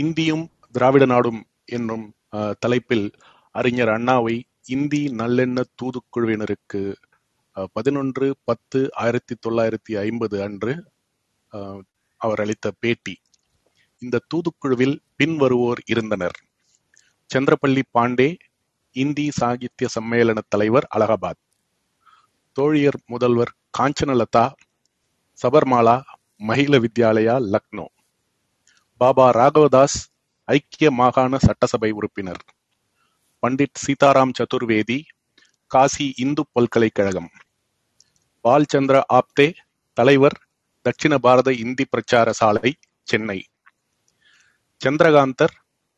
இந்தியும் திராவிட நாடும் என்னும் தலைப்பில் அறிஞர் அண்ணாவை இந்தி நல்லெண்ண தூதுக்குழுவினருக்கு பதினொன்று பத்து ஆயிரத்தி தொள்ளாயிரத்தி ஐம்பது அன்று அவர் அளித்த பேட்டி. இந்த தூதுக்குழுவில் பின்வருவோர் இருந்தனர். சந்திரபள்ளி பாண்டே இந்தி சாகித்ய சம்மேளன தலைவர் அலகாபாத். தோழியர் முதல்வர் காஞ்சனலதா சபர்மாலா மகிழ வித்யாலயா லக்னோ. பாபா ராகவதாஸ் ஐக்கிய மாகாண சட்டசபை உறுப்பினர். பண்டிட் சீதாராம் சதுர்வேதி காசி இந்து பல்கலைக்கழகம். பால்சந்திர ஆப்தே தலைவர் தட்சிண பாரத இந்தி பிரச்சார சாலை சென்னை. சந்திரகாந்தர்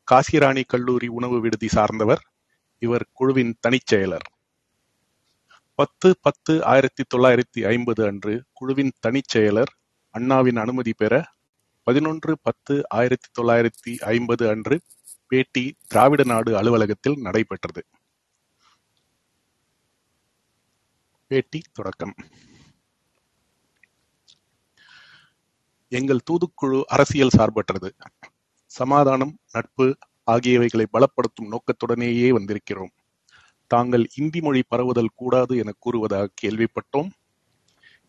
காசிராணி கல்லூரி உணவு விடுதி சார்ந்தவர் இவர் குழுவின் தனிச் செயலர். பத்து பத்து ஆயிரத்தி தொள்ளாயிரத்தி ஐம்பது அன்று குழுவின் தனிச் செயலர் அண்ணாவின் அனுமதி பெற பதினொன்று பத்து ஆயிரத்தி தொள்ளாயிரத்தி ஐம்பது அன்று பேட்டி திராவிட நாடு அலுவலகத்தில் நடைபெற்றது. பேட்டி தொடக்கம். எங்கள் தூதுக்குழு அரசியல் சார்பற்றது. சமாதானம் நட்பு ஆகியவைகளை பலப்படுத்தும் நோக்கத்துடனேயே வந்திருக்கிறோம். தாங்கள் இந்தி மொழி பரவுதல் கூடாது என கூறுவதாக கேள்விப்பட்டோம்.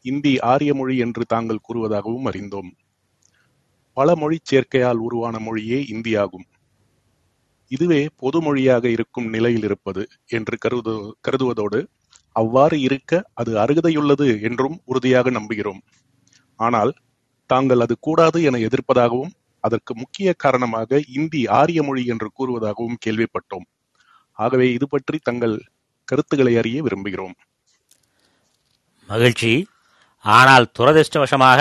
இந்தி ஆரிய மொழி என்று தாங்கள் கூறுவதாகவும் அறிந்தோம். பல மொழி சேர்க்கையால் உருவான மொழியே இந்தியாகும். இதுவே பொது மொழியாக இருக்கும் நிலையில் இருப்பது என்று கருது கருதுவதோடு அவ்வாறு இருக்க அது அருகதையுள்ளது என்றும் உறுதியாக நம்புகிறோம். ஆனால் தாங்கள் அது கூடாது என எதிர்ப்பதாகவும் அதற்கு முக்கிய காரணமாக இந்தி ஆரிய மொழி என்று கூறுவதாகவும் கேள்விப்பட்டோம். ஆகவே இது பற்றி தங்கள் கருத்துக்களை அறிய விரும்புகிறோம். மகிழ்ச்சி. ஆனால் துரதிர்ஷ்டவசமாக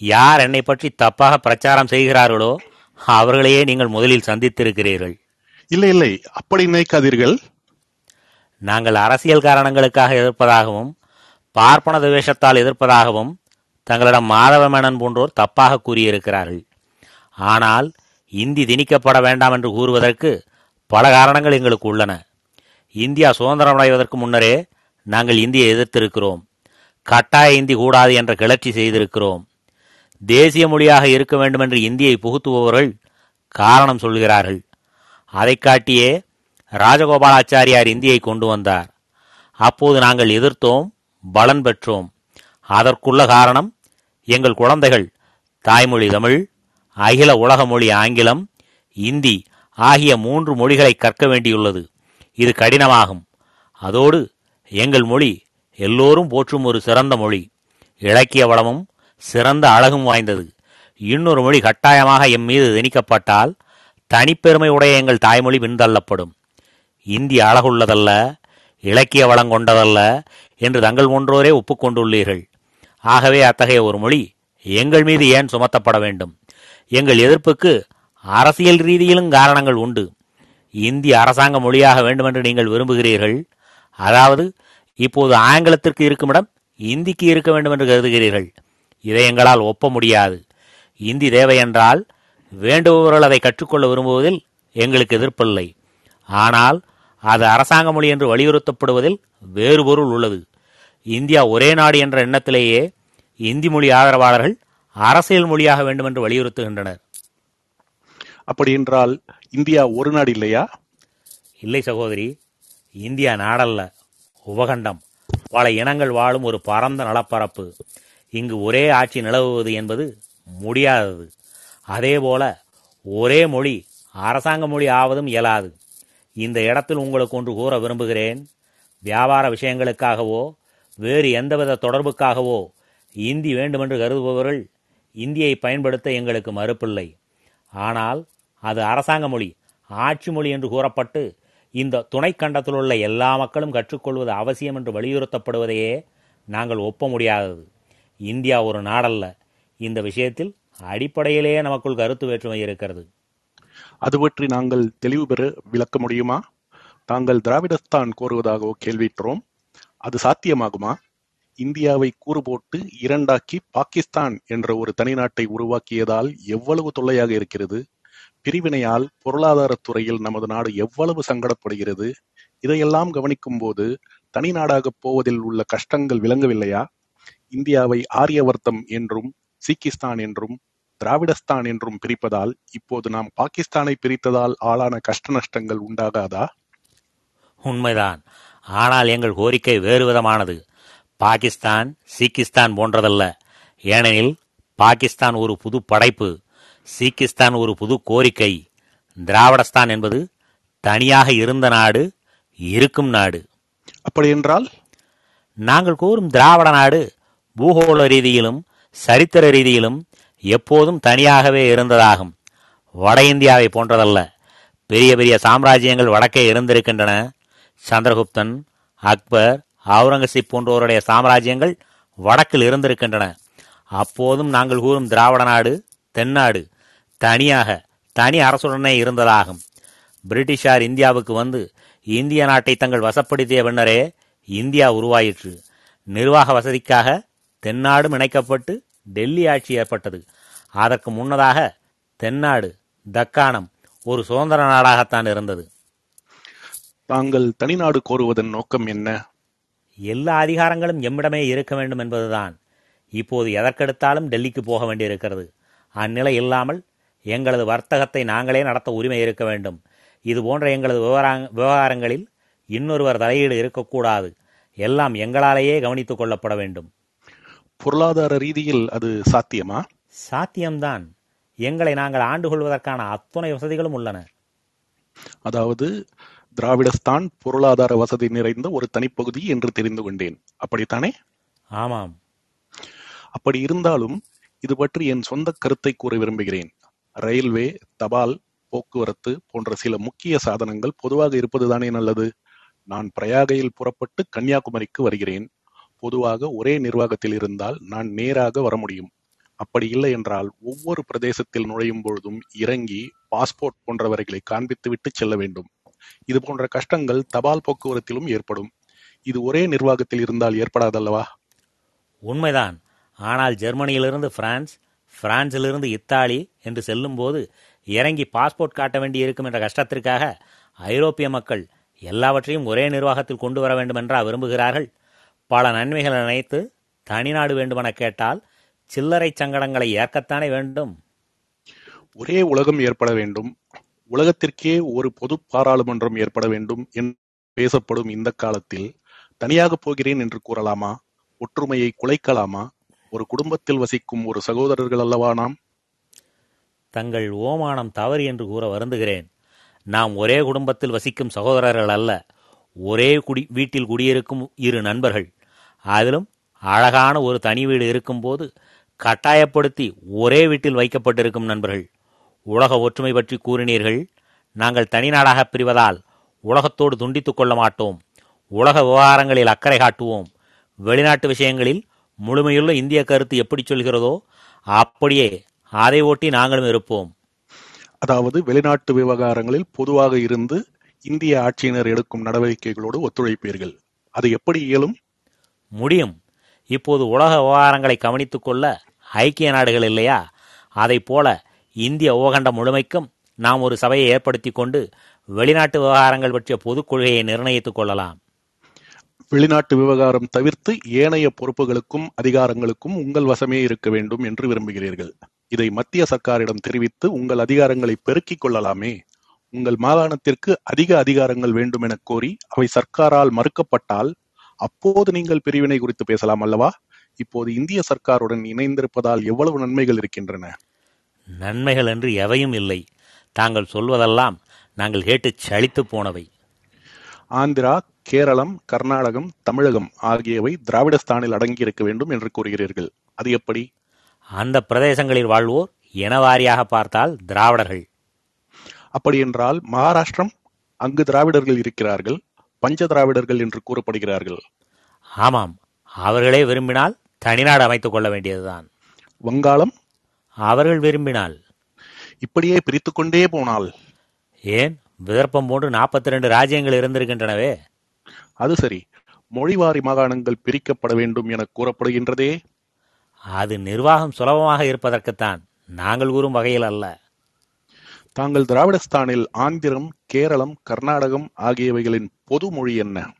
யார் என்னை பற்றி தப்பாக பிரச்சாரம் செய்கிறார்களோ அவர்களையே நீங்கள் முதலில் சந்தித்திருக்கிறீர்கள். இல்லை இல்லை. அப்படி நினைக்காதீர்கள். நாங்கள் அரசியல் காரணங்களுக்காக எதிர்ப்பதாகவும் பார்ப்பன துவேஷத்தால் எதிர்ப்பதாகவும் தங்களிடம் மாதவ மேனன் போன்றோர் தப்பாக கூறியிருக்கிறார்கள். ஆனால் இந்தி திணிக்கப்பட வேண்டாம் என்று கூறுவதற்கு பல காரணங்கள் எங்களுக்கு உள்ளன. இந்தியா சுதந்திரம் அடைவதற்கு முன்னரே நாங்கள் இந்தியை எதிர்த்திருக்கிறோம். கட்டாய இந்தி கூடாது என்ற கிளர்ச்சி செய்திருக்கிறோம். தேசிய மொழியாக இருக்க வேண்டுமென்று இந்தியை புகுத்துபவர்கள் காரணம் சொல்கிறார்கள். அதை காட்டியே ராஜகோபாலாச்சாரியார் இந்தியை கொண்டு வந்தார். அப்போது நாங்கள் எதிர்த்தோம் பலன் பெற்றோம். அதற்குள்ள காரணம் எங்கள் குழந்தைகள் தாய்மொழி தமிழ் அகில உலக மொழி ஆங்கிலம் இந்தி ஆகிய மூன்று மொழிகளை கற்க வேண்டியுள்ளது. இது கடினமாகும். அதோடு எங்கள் மொழி எல்லோரும் போற்றும் ஒரு சிறந்த மொழி. இலக்கிய வளமும் சிறந்த அழகும் வாய்ந்தது. இன்னொரு மொழி கட்டாயமாக எம் மீது திணிக்கப்பட்டால் தனிப்பெருமை உடைய எங்கள் தாய்மொழி பின்தள்ளப்படும். இந்தி அழகுள்ளதல்ல இலக்கிய வளம் கொண்டதல்ல என்று தங்கள் ஒன்றோரே ஒப்புக்கொண்டுள்ளீர்கள் ஆகவே அத்தகைய ஒரு மொழி எங்கள் மீது ஏன் சுமத்தப்பட வேண்டும்? எங்கள் எதிர்ப்புக்கு அரசியல் ரீதியிலும் காரணங்கள் உண்டு. இந்தி அரசாங்க மொழியாக வேண்டுமென்று நீங்கள் விரும்புகிறீர்கள். அதாவது இப்போது ஆங்கிலத்திற்கு இருக்குமிடம் இந்திக்கு இருக்க வேண்டும் என்று கருதுகிறீர்கள். இதை எங்களால் ஒப்ப முடியாது. இந்தி தேவை என்றால் வேண்டுபவர்கள் அதை கற்றுக்கொள்ள விரும்புவதில் எங்களுக்கு எதிர்ப்பில்லை. ஆனால் அது அரசாங்க மொழி என்று வலியுறுத்தப்படுவதில் வேறு பொருள் உள்ளது. இந்தியா ஒரே நாடு என்ற எண்ணத்திலேயே இந்தி மொழி ஆதரவாளர்கள் அரசியல் மொழியாக வேண்டும் என்று வலியுறுத்துகின்றனர். அப்படி என்றால் இந்தியா ஒரு நாடு இல்லையா? இல்லை சகோதரி இந்தியா நாடல்ல உபகண்டம். பல இனங்கள் வாழும் ஒரு பரந்த நலப்பரப்பு. இங்கு ஒரே ஆட்சி நிலவுவது என்பது முடியாதது. அதேபோல ஒரே மொழி அரசாங்க மொழி ஆவதும் இயலாது. இந்த இடத்தில் உங்களுக்கு ஒன்று கூற விரும்புகிறேன். வியாபார விஷயங்களுக்காகவோ வேறு எந்தவித தொடர்புக்காகவோ இந்தி வேண்டுமென்று கருதுபவர்கள் இந்தியை பயன்படுத்த எங்களுக்கு மறுப்பில்லை. ஆனால் அது அரசாங்க மொழி ஆட்சி மொழி என்று கூறப்பட்டு இந்த துணைக்கண்டத்தில் உள்ள எல்லா மக்களும் கற்றுக்கொள்வது அவசியம் என்று வலியுறுத்தப்படுவதையே நாங்கள் ஒப்ப முடியாதது. இந்தியா ஒரு நாடல்ல. இந்த விஷயத்தில் அடிப்படையிலேயே நமக்குள் கருத்து வேற்றுமை இருக்கிறது. அது பற்றி நாங்கள் தெளிவு பெற விளக்க முடியுமா? தாங்கள் திராவிடஸ்தான் கோருவதாகவோ கேள்விற்றோம் அது சாத்தியமாகுமா? இந்தியாவை கூறு போட்டு இரண்டாக்கி பாகிஸ்தான் என்ற ஒரு தனிநாட்டை உருவாக்கியதால் எவ்வளவு தொல்லையாக இருக்கிறது? பிரிவினையால் பொருளாதாரத் துறையில் நமது நாடு எவ்வளவு சங்கடப்படுகிறது? இதையெல்லாம் கவனிக்கும் போது தனி நாடாகப் போவதில் உள்ள கஷ்டங்கள் விளங்கவில்லையா? இந்தியாவை ஆரியவர்த்தம் என்றும் சீக்கிஸ்தான் என்றும் திராவிடஸ்தான் என்றும் பிரிப்பதால் இப்போது நாம் பாகிஸ்தானை பிரித்ததால் ஆளான கஷ்ட நஷ்டங்கள் உண்டாகாதா? உண்மைதான். ஆனால் எங்கள் கோரிக்கை வேறு விதமானது. பாகிஸ்தான் சீக்கிஸ்தான் போன்றதல்ல. ஏனெனில் பாகிஸ்தான் ஒரு புது படைப்பு சீக்கிஸ்தான் ஒரு புது கோரிக்கை. திராவிடஸ்தான் என்பது தனியாக இருந்த நாடு இருக்கும் நாடு. அப்படியென்றால்? நாங்கள் கூறும் திராவிட நாடு பூகோள ரீதியிலும் சரித்திர ரீதியிலும் எப்போதும் தனியாகவே இருந்ததாகும். வட இந்தியாவை போன்றதல்ல. பெரிய பெரிய சாம்ராஜ்யங்கள் வடக்கே இருந்திருக்கின்றன. சந்திரகுப்தன் அக்பர் அவுரங்கசீப் போன்றோருடைய சாம்ராஜ்யங்கள் வடக்கில் இருந்திருக்கின்றன. அப்போதும் நாங்கள் கூறும் திராவிட நாடு தென்னாடு தனியாக தனி அரசுடனே இருந்ததாகும். பிரிட்டிஷார் இந்தியாவுக்கு வந்து இந்திய நாட்டை தங்கள் வசப்படுத்திய பின்னரே இந்தியா உருவாயிற்று. நிர்வாக வசதிக்காக தென்னாடும் இணைக்கப்பட்டு டெல்லி ஆட்சி ஏற்பட்டது. அதற்கு முன்னதாக தென்னாடு தக்காணம் ஒரு சுதந்திர நாடாகத்தான் இருந்தது. தாங்கள் தனிநாடு கோருவதன் நோக்கம் என்ன? எல்லா அதிகாரங்களும் எம்மிடமே இருக்க வேண்டும் என்பதுதான். இப்போது எதற்கெடுத்தாலும் டெல்லிக்கு போக வேண்டியிருக்கிறது. அந்நிலை இல்லாமல் எங்களது வர்த்தகத்தை நாங்களே நடத்த உரிமை இருக்க வேண்டும். இது போன்ற எங்களது விவகார- விவகாரங்களில் இன்னொருவர் தலையீடு இருக்கக்கூடாது. எல்லாம் எங்களாலேயே கவனித்துக் கொள்ளப்பட வேண்டும். பொருளாதார ரீதியில் அது சாத்தியமா? சாத்தியம்தான். எங்களை நாங்கள் ஆண்டு கொள்வதற்கான அத்துணை வசதிகளும் உள்ளன. அதாவது திராவிடஸ்தான் பொருளாதார வசதி நிறைந்த ஒரு தனிப்பகுதி என்று தெரிந்து கொண்டேன். அப்படித்தானே? ஆமாம். அப்படி இருந்தாலும் இது பற்றி என் சொந்த கருத்தை கூற விரும்புகிறேன். ரயில்வே தபால் போக்குவரத்து போன்ற சில முக்கிய சாதனங்கள் பொதுவாக இருப்பதுதானே நல்லது. நான் பிரயாகையில் புறப்பட்டு கன்னியாகுமரிக்கு வருகிறேன். பொதுவாக ஒரே நிர்வாகத்தில் இருந்தால் நான் நேராக வர முடியும். அப்படி இல்லை என்றால் ஒவ்வொரு பிரதேசத்தில் நுழையும் பொழுதும் இறங்கி பாஸ்போர்ட் போன்றவர்களை காண்பித்துவிட்டு செல்ல வேண்டும். இது போன்ற கஷ்டங்கள் தபால் போக்குவரத்திலும் ஏற்படும். இது ஒரே நிர்வாகத்தில் இருந்தால் ஏற்படாதல்லவா? உண்மைதான். ஆனால் ஜெர்மனியிலிருந்து பிரான்ஸ் பிரான்சிலிருந்து இத்தாலி என்று செல்லும்போது இறங்கி பாஸ்போர்ட் காட்ட வேண்டி இருக்கும் என்ற கஷ்டத்திற்காக ஐரோப்பிய மக்கள் எல்லாவற்றையும் ஒரே நிர்வாகத்தில் கொண்டு வர வேண்டும் என்றா விரும்புகிறார்கள். பல நன்மைகளை நினைத்து தனிநாடு வேண்டுமென கேட்டால் சில்லறை சங்கடங்களை ஏற்கத்தானே வேண்டும். ஒரே உலகம் ஏற்பட வேண்டும். உலகத்திற்கே ஒரு பொது பாராளுமன்றம் ஏற்பட வேண்டும் என்று பேசப்படும் இந்த காலத்தில் தனியாக போகிறேன் என்று கூறலாமா? ஒற்றுமையை குலைக்கலாமா? ஒரு குடும்பத்தில் வசிக்கும் ஒரு சகோதரர்கள் அல்லவா நாம்? தங்கள் ஓமானம் தவறு என்று கூற வருந்துகிறேன். நாம் ஒரே குடும்பத்தில் வசிக்கும் சகோதரர்கள் அல்ல ஒரே குடி வீட்டில் குடியிருக்கும் இரு நண்பர்கள். அதிலும் அழகான ஒரு தனி வீடு இருக்கும்போது கட்டாயப்படுத்தி ஒரே வீட்டில் வைக்கப்பட்டிருக்கும் நண்பர்கள். உலக ஒற்றுமை பற்றி கூறினீர்கள். நாங்கள் தனிநாடாக பிரிவதால் உலகத்தோடு துண்டித்துக் கொள்ள மாட்டோம். உலக விவகாரங்களில் அக்கறை காட்டுவோம். வெளிநாட்டு விஷயங்களில் முழுமையுள்ள இந்திய கருத்து எப்படி சொல்கிறதோ அப்படியே அதை ஒட்டி நாங்களும் இருப்போம். அதாவது வெளிநாட்டு விவகாரங்களில் பொதுவாக இருந்து இந்திய ஆட்சியினர் எடுக்கும் நடவடிக்கைகளோடு ஒத்துழைப்பீர்கள். அது எப்படி இயலும்? முடியும். இப்போது உலக விவகாரங்களை கவனித்துக் கொள்ள ஐக்கிய நாடுகள் இல்லையா? அதைப் போல இந்திய உபகண்டம் முழுமைக்கும் நாம் ஒரு சபையை ஏற்படுத்தி கொண்டு வெளிநாட்டு விவகாரங்கள் பற்றிய பொதுக் கொள்கையை நிர்ணயித்துக் கொள்ளலாம். வெளிநாட்டு விவகாரம் தவிர்த்து ஏனைய பொறுப்புகளுக்கும் அதிகாரங்களுக்கும் உங்கள் வசமே இருக்க வேண்டும் என்று விரும்புகிறீர்கள். இதை மத்திய சர்க்காரிடம் தெரிவித்து உங்கள் அதிகாரங்களை பெருக்கிக் கொள்ளலாமே. உங்கள் மாகாணத்திற்கு அதிக அதிகாரங்கள் வேண்டும் என கோரி அவை சர்க்காரால் மறுக்கப்பட்டால் அப்போது நீங்கள் பிரிவினை குறித்து பேசலாம் அல்லவா? இப்போது இந்திய சர்க்காருடன் இணைந்திருப்பதால் எவ்வளவு நன்மைகள் இருக்கின்றன? நன்மைகள் என்று எவையும் இல்லை. தாங்கள் சொல்வதெல்லாம் நாங்கள் கேட்டுச் சலித்துப் போனவை. ஆந்திரா கேரளம் கர்நாடகம் தமிழகம் ஆகியவை திராவிடஸ்தானில் அடங்கியிருக்க வேண்டும் என்று கூறுகிறீர்கள். அது எப்படி? அந்த பிரதேசங்களில் வாழ்வோர் இனவாரியாக பார்த்தால் திராவிடர்கள். அப்படியென்றால் மகாராஷ்டிரம் அங்கு திராவிடர்கள் இருக்கிறார்கள். பஞ்ச திராவிடர்கள் என்று கூறப்படுகிறார்கள். ஆமாம். அவர்களே விரும்பினால் தனிநாடு அமைத்துக் கொள்ள வேண்டியதுதான். வங்காளம்? அவர்கள் விரும்பினால். இப்படியே பிரித்துக் கொண்டே போனால். ஏன்? விதர்ப்பம் போன்று நாற்பத்தி ரெண்டு ராஜ்யங்கள் இருந்திருக்கின்றனவே. அது சரி. மொழிவாரி மாகாணங்கள் பிரிக்கப்பட வேண்டும் என கூறப்படுகின்றதே. அது நிர்வாகம் சுலபமாக இருப்பதற்குத்தான். நாங்கள் கூறும் வகையில் அல்ல. தாங்கள் திராவிடஸ்தானில் ஆந்திரம் கேரளம் கர்நாடகம் ஆகியவைகளின் பொது மொழி என்ன?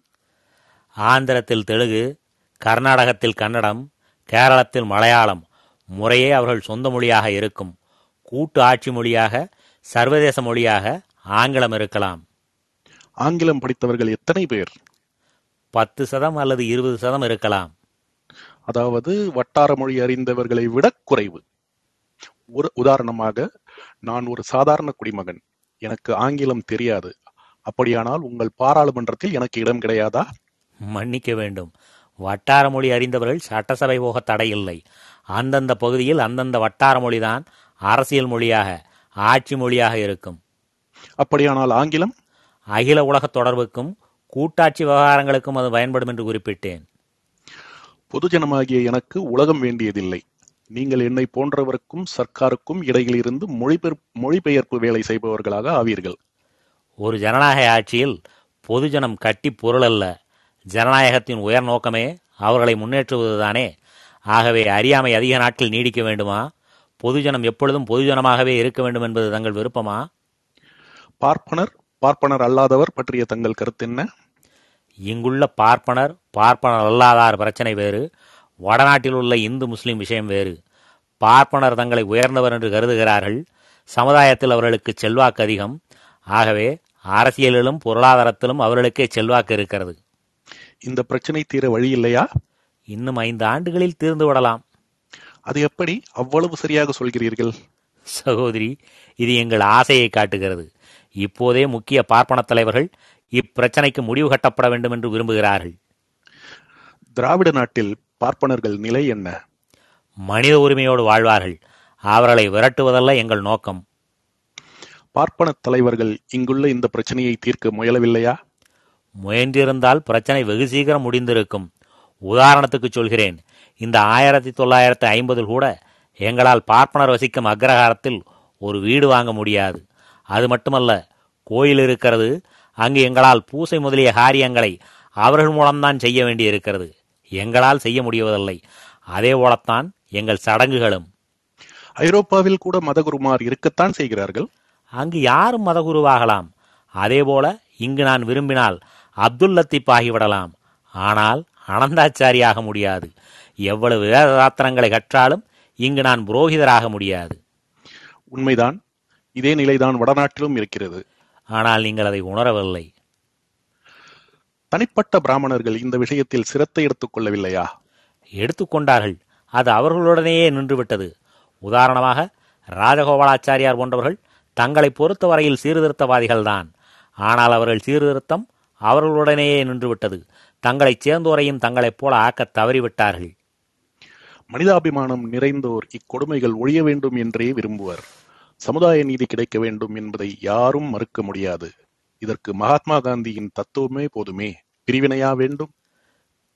ஆந்திரத்தில் தெலுங்கு கர்நாடகத்தில் கன்னடம் கேரளத்தில் மலையாளம். முறையே அவர்கள் சொந்த மொழியாக இருக்கும். கூட்டு ஆட்சி மொழியாக சர்வதேச மொழியாக ஆங்கிலம் இருக்கலாம். ஆங்கிலம் படித்தவர்கள் எத்தனை பேர்? பத்து சதம் அல்லது இருபது சதம் இருக்கலாம். அதாவது வட்டார மொழி அறிந்தவர்களை விட குறைவு. ஒரு உதாரணமாக நான் ஒரு சாதாரண குடிமகன். எனக்கு ஆங்கிலம் தெரியாது. அப்படியானால் உங்கள் பாராளுமன்றத்தில் எனக்கு இடம் கிடையாதா? மன்னிக்க வேண்டும். வட்டார மொழி அறிந்தவர்கள் சட்டசபை போக தடையில்லை. அந்தந்த பகுதியில் அந்தந்த வட்டார மொழிதான் அரசியல் மொழியாக ஆட்சி மொழியாக இருக்கும். அப்படியானால் ஆங்கிலம்? அகில உலக தொடர்புக்கும் கூட்டாட்சி விவகாரங்களுக்கும் அது பயன்படும் என்று குறிப்பிட்டேன். பொதுஜனமாகிய எனக்கு உலகம் வேண்டியதில்லை. நீங்கள் என்னை போன்றவருக்கும் சர்க்காருக்கும் இடையில் இருந்து மொழிபெயர் மொழிபெயர்ப்பு வேலை செய்பவர்களாக ஆவீர்கள். ஒரு ஜனநாயக ஆட்சியில் பொதுஜனம் கட்டி பொருள் அல்ல. ஜனநாயகத்தின் உயர் நோக்கமே அவர்களை முன்னேற்றுவதுதானே. ஆகவே அறியாமை அதிக நாட்கள் நீடிக்க வேண்டுமா? பொதுஜனம் எப்பொழுதும் பொதுஜனமாகவே இருக்க வேண்டும் என்பது தங்கள் விருப்பமா? பார்ப்பனர் பார்ப்பனர் அல்லாதவர் பற்றிய தங்கள் கருத்து என்ன? இங்குள்ள பார்ப்பனர் பார்ப்பனர் அல்லாதார் பிரச்சனை வேறு. வடநாட்டில் உள்ள இந்து முஸ்லிம் விஷயம் வேறு. பார்ப்பனர் தங்களை உயர்ந்தவர் என்று கருதுகிறார்கள். சமுதாயத்தில் அவர்களுக்கு செல்வாக்கு அதிகம். ஆகவே அரசியலிலும் பொருளாதாரத்திலும் அவர்களுக்கே செல்வாக்கு இருக்கிறது. இந்த பிரச்சனை தீர வழி இல்லையா? இன்னும் ஐந்து ஆண்டுகளில் தீர்ந்து விடலாம். அது எப்படி அவ்வளவு சரியாக சொல்கிறீர்கள்? சகோதரி இது எங்கள் ஆசையை காட்டுகிறது. இப்போதே முக்கிய பார்ப்பன தலைவர்கள் இப்பிரச்சனைக்கு முடிவு கட்டப்பட வேண்டும் என்று விரும்புகிறார்கள். திராவிட நாட்டில் பார்ப்பனர்கள் நிலை என்ன? மனித உரிமையோடு வாழ்வார்கள். அவர்களை விரட்டுவதல்ல எங்கள் நோக்கம். பார்ப்பன தலைவர்கள் இங்குள்ள இந்த பிரச்சனையை தீர்க்க முயலவில்லையா? முயன்றிருந்தால் பிரச்சனை வெகு சீக்கிரம் முடிந்திருக்கும். உதாரணத்துக்கு சொல்கிறேன். இந்த ஆயிரத்தி தொள்ளாயிரத்தி ஐம்பதில் கூட எங்களால் பார்ப்பனர் வசிக்கும் அக்ரஹாரத்தில் ஒரு வீடு வாங்க முடியாது. அது மட்டுமல்ல கோயில் இருக்கிறது. அங்கு எங்களால் பூசை முதலிய காரியங்களை அவர்கள் மூலம்தான் செய்ய வேண்டியிருக்கிறது. எங்களால் செய்ய முடிவதில்லை. அதே போலத்தான் எங்கள் சடங்குகளும். ஐரோப்பாவில் கூட மதகுருமார் இருக்கத்தான் செய்கிறார்கள். அங்கு யாரும் மதகுருவாகலாம். அதேபோல இங்கு நான் விரும்பினால் அப்துல் லத்தீப் ஆகிவிடலாம். ஆனால் அனந்தாச்சாரியாக முடியாது. எவ்வளவு வேதாத்திரங்களை கற்றாலும் இங்கு நான் புரோகிதராக முடியாது. உண்மைதான். இதே நிலைதான் வடநாட்டிலும் இருக்கிறது. ஆனால் நீங்கள் அதை உணரவில்லை. தனிப்பட்ட பிராமணர்கள் இந்த விஷயத்தில் சிரத்தை எடுத்துக் கொள்ளவில்லையா? எடுத்துக்கொண்டார்கள். அது அவர்களுடனேயே நின்றுவிட்டது. உதாரணமாக ராஜகோபாலாச்சாரியார் போன்றவர்கள் தங்களை பொறுத்தவரையில் சீர்திருத்தவாதிகள்தான். ஆனால் அவர்கள் சீர்திருத்தம் அவர்களுடனேயே நின்றுவிட்டது. தங்களைச் சேர்ந்தோரையும் தங்களைப் போல ஆக்கத் தவறிவிட்டார்கள். மனிதாபிமானம் நிறைந்தோர் இக்கொடுமைகள் ஒழிய வேண்டும் என்றே விரும்புவர். சமுதாய நீதி கிடைக்க வேண்டும் என்பதை யாரும் மறுக்க முடியாது. இதற்கு மகாத்மா காந்தியின் தத்துவமே போதுமே. பிரிவினையா வேண்டும்?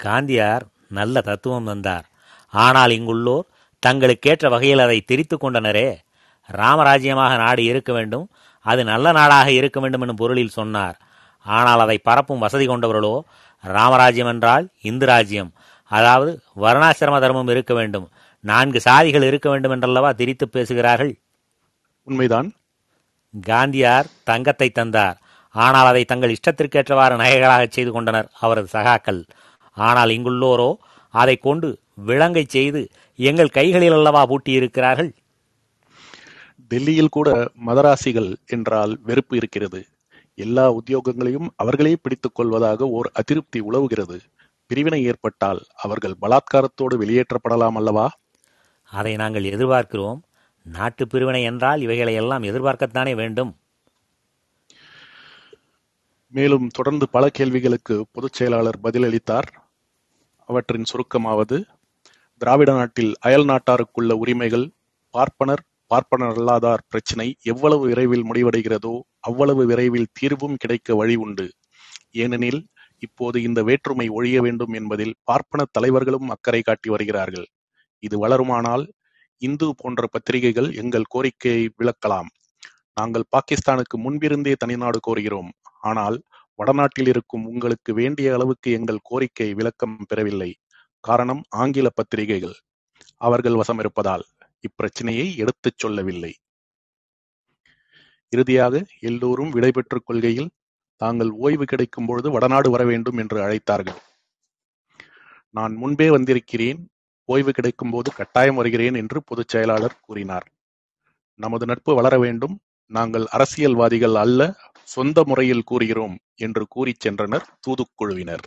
காந்தியார் நல்ல தத்துவம் தந்தார். ஆனால் இங்குள்ளோர் தங்களுக்கேற்ற வகையில் அதை திரித்து கொண்டனரே. ராமராஜ்யமாக நாடு இருக்க வேண்டும். அது நல்ல நாடாக இருக்க வேண்டும் என்னும் பொருளில் சொன்னார். ஆனால் அதை பரப்பும் வசதி கொண்டவர்களோ ராமராஜ்யம் என்றால் இந்து ராஜ்யம் அதாவது வர்ணாசிரம தர்மம் இருக்க வேண்டும். நான்கு சாதிகள் இருக்க வேண்டும் என்றல்லவா திரித்து பேசுகிறார்கள்? உண்மைதான். காந்தியார் தங்கத்தை தந்தார். ஆனால் அதை தங்கள் இஷ்டத்திற்கேற்றவாறு நகைகளாக செய்து கொண்டனர் அவரது சகாக்கள். ஆனால் இங்குள்ளோரோ அதை கொண்டு விலங்கை செய்து எங்கள் கைகளில் அல்லவா பூட்டியிருக்கிறார்கள்? டெல்லியில் கூட மதராசிகள் என்றால் வெறுப்பு இருக்கிறது. எல்லா உத்தியோகங்களையும் அவர்களே பிடித்துக் கொள்வதாக ஓர் அதிருப்தி உலவுகிறது. பிரிவினை ஏற்பட்டால் அவர்கள் பலாத்காரத்தோடு வெளியேற்றப்படலாம் அல்லவா? அதை நாங்கள் எதிர்பார்க்கிறோம். நாட்டு பிரிவினை என்றால் இவைகளை எல்லாம் எதிர்பார்க்கத்தானே வேண்டும். மேலும் தொடர்ந்து பல கேள்விகளுக்கு பொதுச் செயலாளர் பதிலளித்தார். அவற்றின் சுருக்கமாவது திராவிட நாட்டில் அயல் நாட்டாருக்குள்ள உரிமைகள் பார்ப்பனர் பார்ப்பனர் அல்லாதார் பிரச்சினை எவ்வளவு விரைவில் முடிவடைகிறதோ அவ்வளவு விரைவில் தீர்வும் கிடைக்க வழி உண்டு. ஏனெனில் இப்போது இந்த வேற்றுமை ஒழிய வேண்டும் என்பதில் பார்ப்பன தலைவர்களும் அக்கறை காட்டி வருகிறார்கள். இது வளருமானால் இந்து போன்ற பத்திரிகைகள் எங்கள் கோரிக்கையை விளக்கலாம். நாங்கள் பாகிஸ்தானுக்கு முன்பிருந்தே தனிநாடு கோருகிறோம். ஆனால் வடநாட்டில் இருக்கும் உங்களுக்கு வேண்டிய அளவுக்கு எங்கள் கோரிக்கை விளக்கம் பெறவில்லை. காரணம் ஆங்கில பத்திரிகைகள். அவர்கள் வசம் இருப்பதால் இப்பிரச்சனையை எடுத்துச் சொல்லவில்லை. இறுதியாக எல்லோரும் விடைபெற்றுக் கொள்கையில் தாங்கள் ஓய்வு கிடைக்கும் பொழுது வடநாடு வர வேண்டும் என்று அழைத்தார்கள். நான் முன்பே வந்திருக்கிறேன். ஓய்வு கிடைக்கும்போது கட்டாயம் வருகிறேன் என்று பொதுச் செயலாளர் கூறினார். நமது நட்பு வளர வேண்டும், நாங்கள் அரசியல்வாதிகள் அல்ல, சொந்த முறையில் கூறுகிறோம் என்று கூறிச் சென்றனர் தூதுக்குழுவினர்.